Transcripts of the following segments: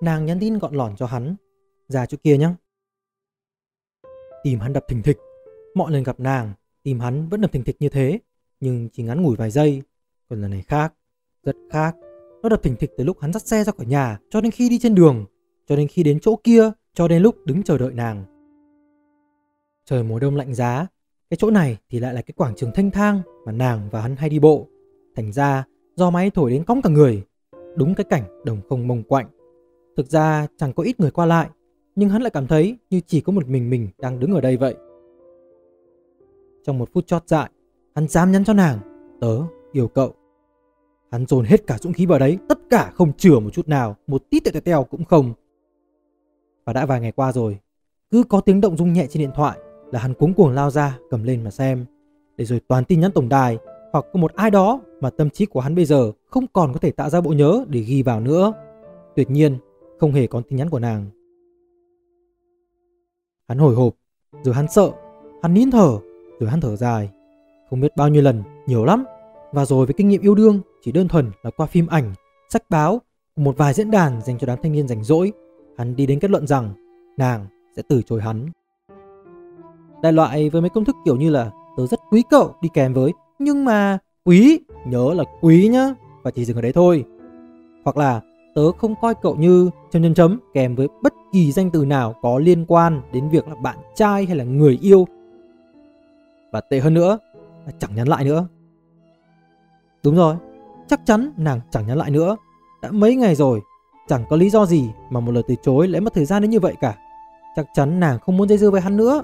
Nàng nhắn tin gọn lỏn cho hắn. Ra chỗ kia nhé Tìm hắn đập thình thịch. Mọi lần gặp nàng, Tìm hắn vẫn đập thình thịch như thế. Nhưng chỉ ngắn ngủi vài giây. Còn lần này khác, Rất khác. Nó đập thình thịch từ lúc hắn dắt xe ra khỏi nhà Cho đến khi đi trên đường, Cho đến khi đến chỗ kia, Cho đến lúc đứng chờ đợi nàng. Trời mùa đông lạnh giá Cái chỗ này thì lại là cái quảng trường thanh thang Mà nàng và hắn hay đi bộ Thành ra do máy thổi đến cong cả người Đúng cái cảnh đồng không mông quạnh Thực ra chẳng có ít người qua lại, nhưng hắn lại cảm thấy như chỉ có một mình mình đang đứng ở đây vậy. Trong một phút chót dại, hắn dám nhắn cho nàng, tớ yêu cậu. Hắn dồn hết cả dũng khí vào đấy, tất cả không chừa một chút nào, một tít tẹo tẹo cũng không. Và đã vài ngày qua rồi, cứ có tiếng động rung nhẹ trên điện thoại là hắn cuống cuồng lao ra cầm lên mà xem. Để rồi toàn tin nhắn tổng đài hoặc có một ai đó mà tâm trí của hắn bây giờ không còn có thể tạo ra bộ nhớ để ghi vào nữa. Tuyệt nhiên, không hề có tin nhắn của nàng. Hắn hồi hộp, rồi hắn sợ, hắn nín thở, rồi hắn thở dài. Không biết bao nhiêu lần, nhiều lắm. Và rồi với kinh nghiệm yêu đương chỉ đơn thuần là qua phim ảnh, sách báo, một vài diễn đàn dành cho đám thanh niên rảnh rỗi, hắn đi đến kết luận rằng nàng sẽ từ chối hắn. Đại loại với mấy công thức kiểu như là tớ rất quý cậu đi kèm với, nhưng mà quý, nhớ là quý nhá, và chỉ dừng ở đấy thôi. Hoặc là tớ không coi cậu như chấm chấm chấm kèm với bất kỳ danh từ nào có liên quan đến việc là bạn trai hay là người yêu. Và tệ hơn nữa là chẳng nhắn lại nữa. Đúng rồi, chắc chắn nàng chẳng nhắn lại nữa. Đã mấy ngày rồi, chẳng có lý do gì mà một lời từ chối lại mất thời gian đến như vậy cả. Chắc chắn nàng không muốn dây dưa với hắn nữa.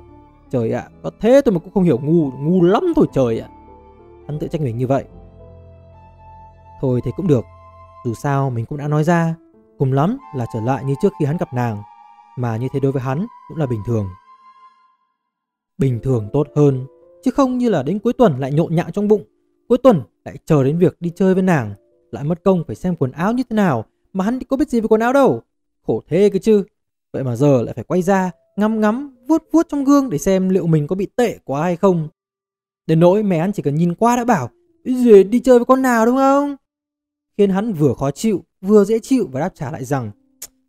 Trời ạ, à, có thế tôi mà cũng không hiểu ngu, ngu lắm thôi trời ạ. À. Hắn tự trách mình như vậy. Thôi thì cũng được, dù sao mình cũng đã nói ra, cùng lắm là trở lại như trước khi hắn gặp nàng, mà như thế đối với hắn cũng là bình thường. Bình thường tốt hơn, chứ không như là đến cuối tuần lại nhộn nhạo trong bụng, cuối tuần lại chờ đến việc đi chơi với nàng, lại mất công phải xem quần áo như thế nào mà hắn có biết gì về quần áo đâu. Khổ thế cơ chứ. Vậy mà giờ lại phải quay ra, ngắm ngắm, vuốt vuốt trong gương để xem liệu mình có bị tệ quá hay không. Đến nỗi mẹ hắn chỉ cần nhìn qua đã bảo, gì đi chơi với con nào đúng không? khiến hắn vừa khó chịu, vừa dễ chịu và đáp trả lại rằng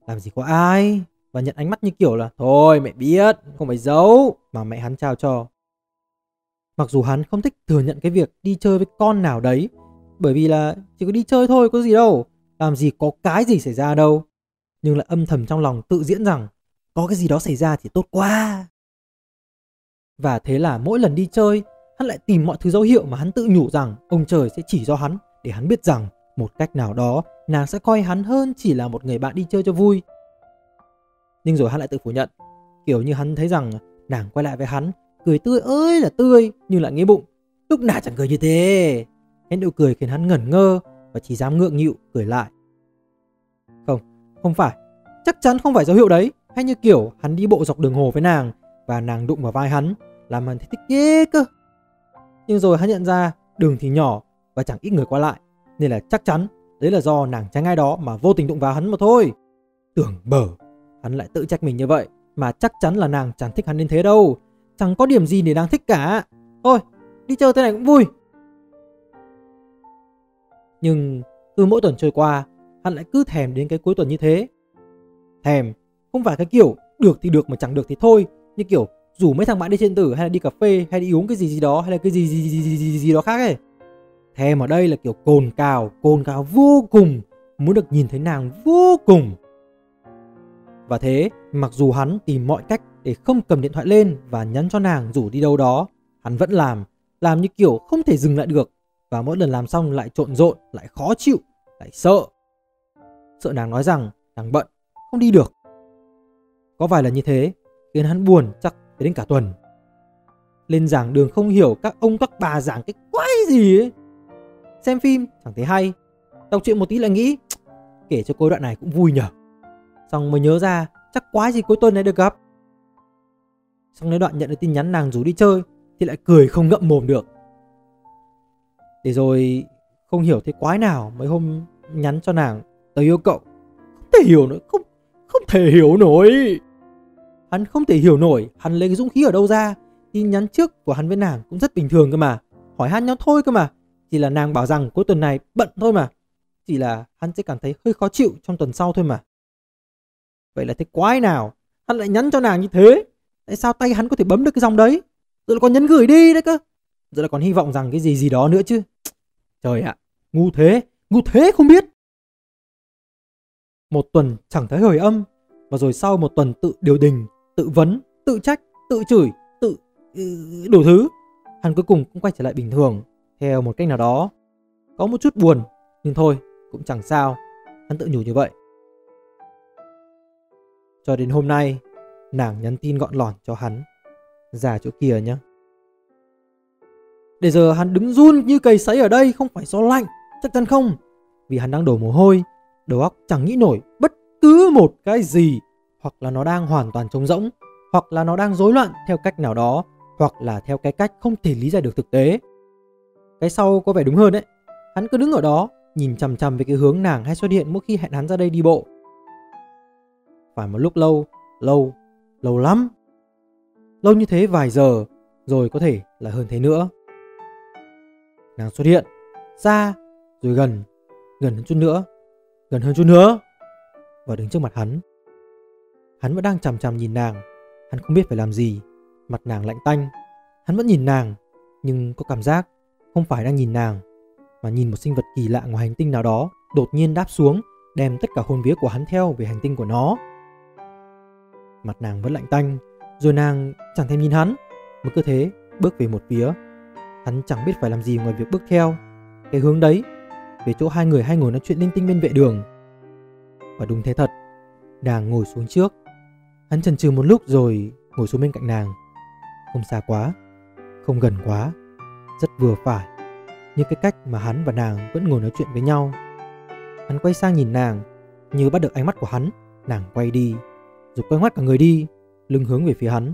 làm gì có ai và nhận ánh mắt như kiểu là thôi mẹ biết, không phải giấu mà mẹ hắn trao cho. Mặc dù hắn không thích thừa nhận cái việc đi chơi với con nào đấy bởi vì là chỉ có đi chơi thôi có gì đâu, làm gì có cái gì xảy ra đâu. Nhưng lại âm thầm trong lòng tự diễn rằng có cái gì đó xảy ra thì tốt quá. Và thế là mỗi lần đi chơi, hắn lại tìm mọi thứ dấu hiệu mà hắn tự nhủ rằng ông trời sẽ chỉ cho hắn để hắn biết rằng một cách nào đó, nàng sẽ coi hắn hơn chỉ là một người bạn đi chơi cho vui. Nhưng rồi hắn lại tự phủ nhận, kiểu như hắn thấy rằng nàng quay lại với hắn, cười tươi ơi là tươi, nhưng lại nghĩ bụng, lúc nào chẳng cười như thế. Hết nụ cười khiến hắn ngẩn ngơ và chỉ dám ngượng nghịu cười lại. Không, không phải, chắc chắn không phải dấu hiệu đấy, hay như kiểu hắn đi bộ dọc đường hồ với nàng và nàng đụng vào vai hắn, làm hắn thấy thích ghê cơ. Nhưng rồi hắn nhận ra đường thì nhỏ và chẳng ít người qua lại nên là chắc chắn đấy là do nàng tránh ai đó mà vô tình đụng vào hắn mà thôi. Tưởng bở, hắn lại tự trách mình như vậy, mà chắc chắn là nàng chẳng thích hắn đến thế đâu. Chẳng có điểm gì để nàng thích cả. Thôi, đi chơi thế này cũng vui. Nhưng cứ mỗi tuần trôi qua, hắn lại cứ thèm đến cái cuối tuần như thế. Thèm, không phải cái kiểu được thì được mà chẳng được thì thôi, như kiểu rủ mấy thằng bạn đi trên tử hay là đi cà phê hay đi uống cái gì gì đó hay là cái gì gì gì gì, gì, gì đó khác ấy. Thèm ở đây là kiểu cồn cào, cồn cào vô cùng, muốn được nhìn thấy nàng vô cùng. Và thế, mặc dù hắn tìm mọi cách để không cầm điện thoại lên và nhắn cho nàng rủ đi đâu đó, hắn vẫn làm, làm như kiểu không thể dừng lại được. Và mỗi lần làm xong lại trộn rộn, lại khó chịu, lại sợ. Sợ nàng nói rằng nàng bận, không đi được. Có vài lần như thế, khiến hắn buồn chắc đến cả tuần. Lên giảng đường không hiểu các ông các bà giảng cái quái gì ấy. Xem phim chẳng thấy hay. Đọc chuyện một tí lại nghĩ kể cho cô đoạn này cũng vui nhở. Xong mới nhớ ra chắc quái gì cuối tuần này được gặp. Xong đến đoạn nhận được tin nhắn nàng rủ đi chơi thì lại cười không ngậm mồm được. Để rồi không hiểu thế quái nào mấy hôm nhắn cho nàng tớ yêu cậu. Không thể hiểu nổi không không thể hiểu nổi hắn không thể hiểu nổi hắn lấy cái dũng khí ở đâu ra tin nhắn trước của hắn với nàng cũng rất bình thường cơ mà. Hỏi han nhau thôi cơ mà. Chỉ là nàng bảo rằng cuối tuần này bận thôi mà. Chỉ là hắn sẽ cảm thấy hơi khó chịu trong tuần sau thôi mà. Vậy là thế quái nào? Hắn lại nhắn cho nàng như thế. Tại sao tay hắn có thể bấm được cái dòng đấy? Rồi là còn nhấn gửi đi đấy cơ. Rồi là còn hy vọng rằng cái gì gì đó nữa chứ. Trời ạ, à, ngu thế, ngu thế không biết. Một tuần chẳng thấy hồi âm và rồi sau một tuần tự điều đình, tự vấn, tự trách, tự chửi, tự ừ, đủ thứ, hắn cuối cùng cũng quay trở lại bình thường theo một cách nào đó. Có một chút buồn, nhưng thôi, cũng chẳng sao. Hắn tự nhủ như vậy. Cho đến hôm nay, nàng nhắn tin gọn lỏn cho hắn. Ra chỗ kia nhé. Để giờ hắn đứng run như cầy sấy ở đây không phải do lạnh, chắc chắn không. Vì hắn đang đổ mồ hôi, đầu óc chẳng nghĩ nổi bất cứ một cái gì. Hoặc là nó đang hoàn toàn trống rỗng, hoặc là nó đang rối loạn theo cách nào đó, hoặc là theo cái cách không thể lý giải được thực tế. Cái sau có vẻ đúng hơn đấy. Hắn cứ đứng ở đó, nhìn chằm chằm về cái hướng nàng hay xuất hiện mỗi khi hẹn hắn ra đây đi bộ. Phải một lúc lâu, lâu, lâu lắm. Lâu như thế vài giờ, rồi có thể là hơn thế nữa. Nàng xuất hiện, xa, rồi gần, gần hơn chút nữa, gần hơn chút nữa, và đứng trước mặt hắn. Hắn vẫn đang chằm chằm nhìn nàng, hắn không biết phải làm gì, mặt nàng lạnh tanh. Hắn vẫn nhìn nàng, nhưng có cảm giác không phải đang nhìn nàng, mà nhìn một sinh vật kỳ lạ ngoài hành tinh nào đó đột nhiên đáp xuống, đem tất cả hồn vía của hắn theo về hành tinh của nó. Mặt nàng vẫn lạnh tanh, rồi nàng chẳng thèm nhìn hắn, mà cứ thế bước về một phía. Hắn chẳng biết phải làm gì ngoài việc bước theo. Cái hướng đấy Về chỗ hai người hay ngồi nói chuyện linh tinh bên vệ đường. Và đúng thế thật Nàng ngồi xuống trước. Hắn chần chừ một lúc rồi ngồi xuống bên cạnh nàng. Không xa quá Không gần quá Rất vừa phải. Như cái cách mà hắn và nàng vẫn ngồi nói chuyện với nhau. Hắn quay sang nhìn nàng Như bắt được ánh mắt của hắn Nàng quay đi. Rồi quay ngoắt cả người đi Lưng hướng về phía hắn.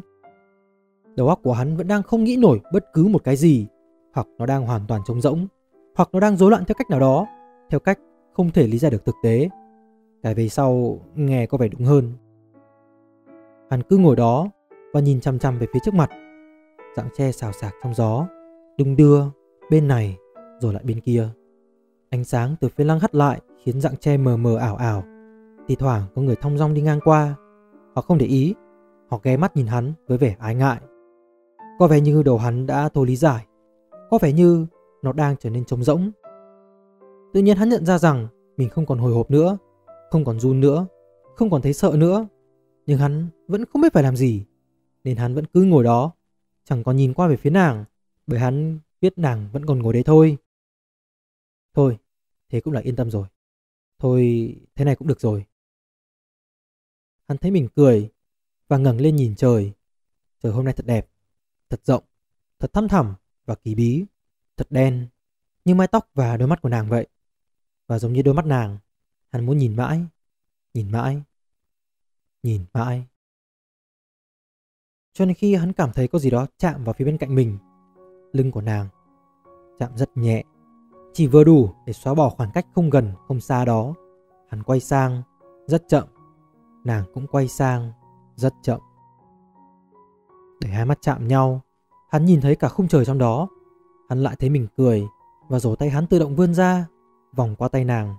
Đầu óc của hắn vẫn đang không nghĩ nổi bất cứ một cái gì hoặc nó đang hoàn toàn trống rỗng, hoặc nó đang rối loạn theo cách nào đó, theo cách không thể lý giải được thực tế. Cái về sau nghe có vẻ đúng hơn. Hắn cứ ngồi đó và nhìn chăm chăm về phía trước mặt. Dạng tre xào xạc trong gió, đung đưa bên này rồi lại bên kia. Ánh sáng từ phía lăng hắt lại khiến dạng tre mờ mờ ảo ảo. Thì thoảng có người thong dong đi ngang qua, họ không để ý, họ ghé mắt nhìn hắn với vẻ ái ngại. Có vẻ như đầu hắn đã thôi lý giải có vẻ như nó đang trở nên trống rỗng. Tự nhiên hắn nhận ra rằng mình không còn hồi hộp nữa, không còn run nữa, không còn thấy sợ nữa. Nhưng hắn vẫn không biết phải làm gì, nên hắn vẫn cứ ngồi đó, chẳng còn nhìn qua về phía nàng, bởi hắn biết nàng vẫn còn ngồi đấy thôi. Thôi, thế cũng là yên tâm rồi. Thôi, thế này cũng được rồi. Hắn thấy mình cười và ngẩng lên nhìn trời. Trời hôm nay thật đẹp, thật rộng, thật thăm thẳm và kỳ bí, thật đen, như mái tóc và đôi mắt của nàng vậy. Và giống như đôi mắt nàng, hắn muốn nhìn mãi, nhìn mãi, nhìn mãi. Cho nên khi hắn cảm thấy có gì đó chạm vào phía bên cạnh mình, lưng của nàng, chạm rất nhẹ, chỉ vừa đủ để xóa bỏ khoảng cách không gần không xa đó. Hắn quay sang, rất chậm, nàng cũng quay sang, rất chậm. Để hai mắt chạm nhau, Hắn nhìn thấy cả khung trời trong đó. Hắn lại thấy mình cười và rổ tay hắn tự động vươn ra, vòng qua tay nàng,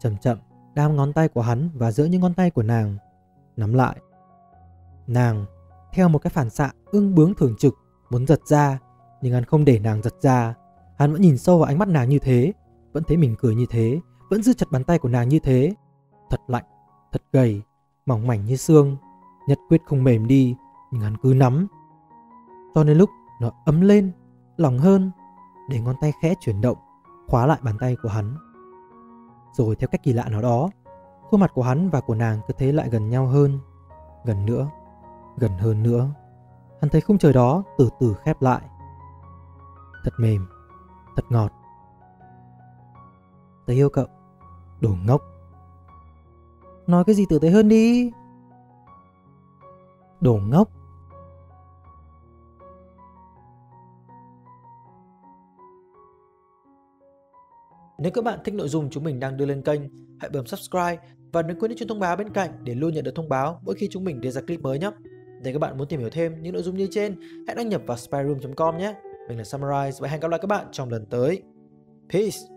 chậm chậm đam ngón tay của hắn và giữa những ngón tay của nàng, nắm lại. Nàng, theo một cái phản xạ ương bướng thường trực, muốn giật ra, nhưng hắn không để nàng giật ra. Hắn vẫn nhìn sâu vào ánh mắt nàng như thế, vẫn thấy mình cười như thế, vẫn giữ chặt bàn tay của nàng như thế. Thật lạnh, thật gầy, mỏng mảnh như xương, nhất quyết không mềm đi, nhưng hắn cứ nắm. Cho nên lúc nó ấm lên, lỏng hơn, để ngón tay khẽ chuyển động, khóa lại bàn tay của hắn. Rồi theo cách kỳ lạ nào đó, khuôn mặt của hắn và của nàng cứ thế lại gần nhau hơn, gần nữa, gần hơn nữa. Hắn thấy khung trời đó từ từ khép lại. Thật mềm, thật ngọt. Tớ yêu cậu, đồ ngốc. Nói cái gì tử tế hơn đi. Đồ ngốc. Nếu các bạn thích nội dung chúng mình đang đưa lên kênh, hãy bấm subscribe và đừng quên nhấn chuông thông báo bên cạnh để luôn nhận được thông báo mỗi khi chúng mình đưa ra clip mới nhé. Nếu các bạn muốn tìm hiểu thêm những nội dung như trên, hãy đăng nhập vào spyroom.com nhé. Mình là Summarize và hẹn gặp lại các bạn trong lần tới. Peace!